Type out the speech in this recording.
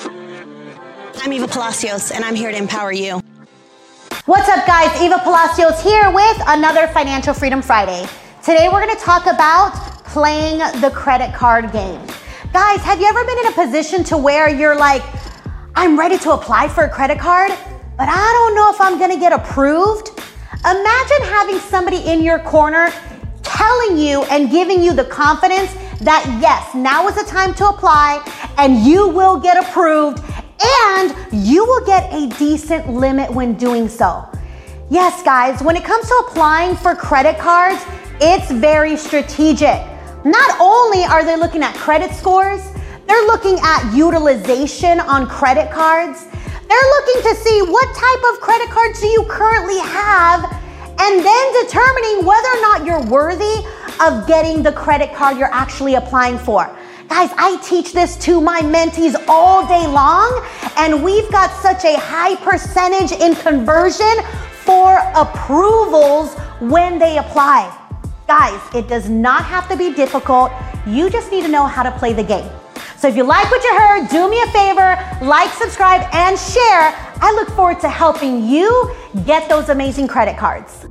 I'm Eva Palacios, and I'm here to empower you. What's up, guys? Eva Palacios here with another Financial Freedom Friday. Today, we're gonna talk about playing the credit card game. Guys, have you ever been in a position to where you're like, I'm ready to apply for a credit card, but I don't know if I'm gonna get approved? Imagine having somebody in your corner telling you and giving you the confidence that yes, now is the time to apply and you will get approved and you will get a decent limit when doing so. Yes, guys, when it comes to applying for credit cards, it's very strategic. Not only are they looking at credit scores, they're looking at utilization on credit cards. They're looking to see what type of credit cards do you currently have and then determining whether or not you're worthy of getting the credit card you're actually applying for. Guys, I teach this to my mentees all day long, and we've got such a high percentage in conversion for approvals when they apply. Guys, it does not have to be difficult. You just need to know how to play the game. So if you like what you heard, do me a favor, like, subscribe, and share. I look forward to helping you get those amazing credit cards.